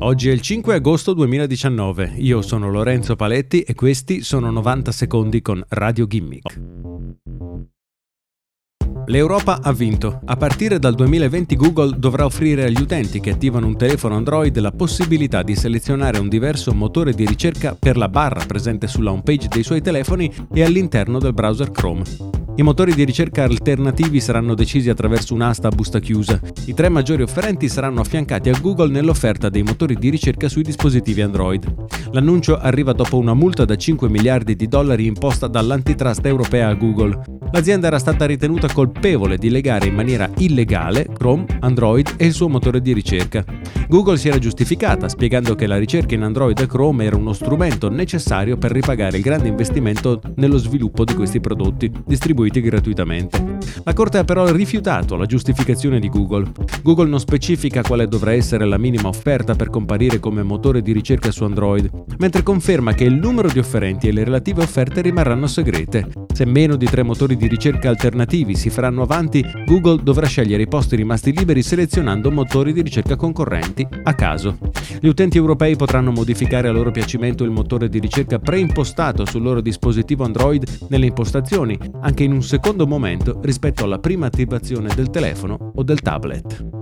Oggi è il 5 agosto 2019, io sono Lorenzo Paletti e questi sono 90 secondi con Radio Gimmick. L'Europa ha vinto. A partire dal 2020 Google dovrà offrire agli utenti che attivano un telefono Android la possibilità di selezionare un diverso motore di ricerca per la barra presente sulla homepage dei suoi telefoni e all'interno del browser Chrome. I motori di ricerca alternativi saranno decisi attraverso un'asta a busta chiusa. I tre maggiori offerenti saranno affiancati a Google nell'offerta dei motori di ricerca sui dispositivi Android. L'annuncio arriva dopo una multa da 5 miliardi di dollari imposta dall'antitrust europea a Google. L'azienda era stata ritenuta colpevole di legare in maniera illegale Chrome, Android e il suo motore di ricerca. Google si era giustificata spiegando che la ricerca in Android e Chrome era uno strumento necessario per ripagare il grande investimento nello sviluppo di questi prodotti, distribuiti gratuitamente. La Corte ha però rifiutato la giustificazione di Google. Google non specifica quale dovrà essere la minima offerta per comparire come motore di ricerca su Android, mentre conferma che il numero di offerenti e le relative offerte rimarranno segrete. Se meno di tre motori di ricerca alternativi si faranno avanti, Google dovrà scegliere i posti rimasti liberi selezionando motori di ricerca concorrenti a caso. Gli utenti europei potranno modificare a loro piacimento il motore di ricerca preimpostato sul loro dispositivo Android nelle impostazioni, anche in un secondo momento rispetto alla prima attivazione del telefono o del tablet.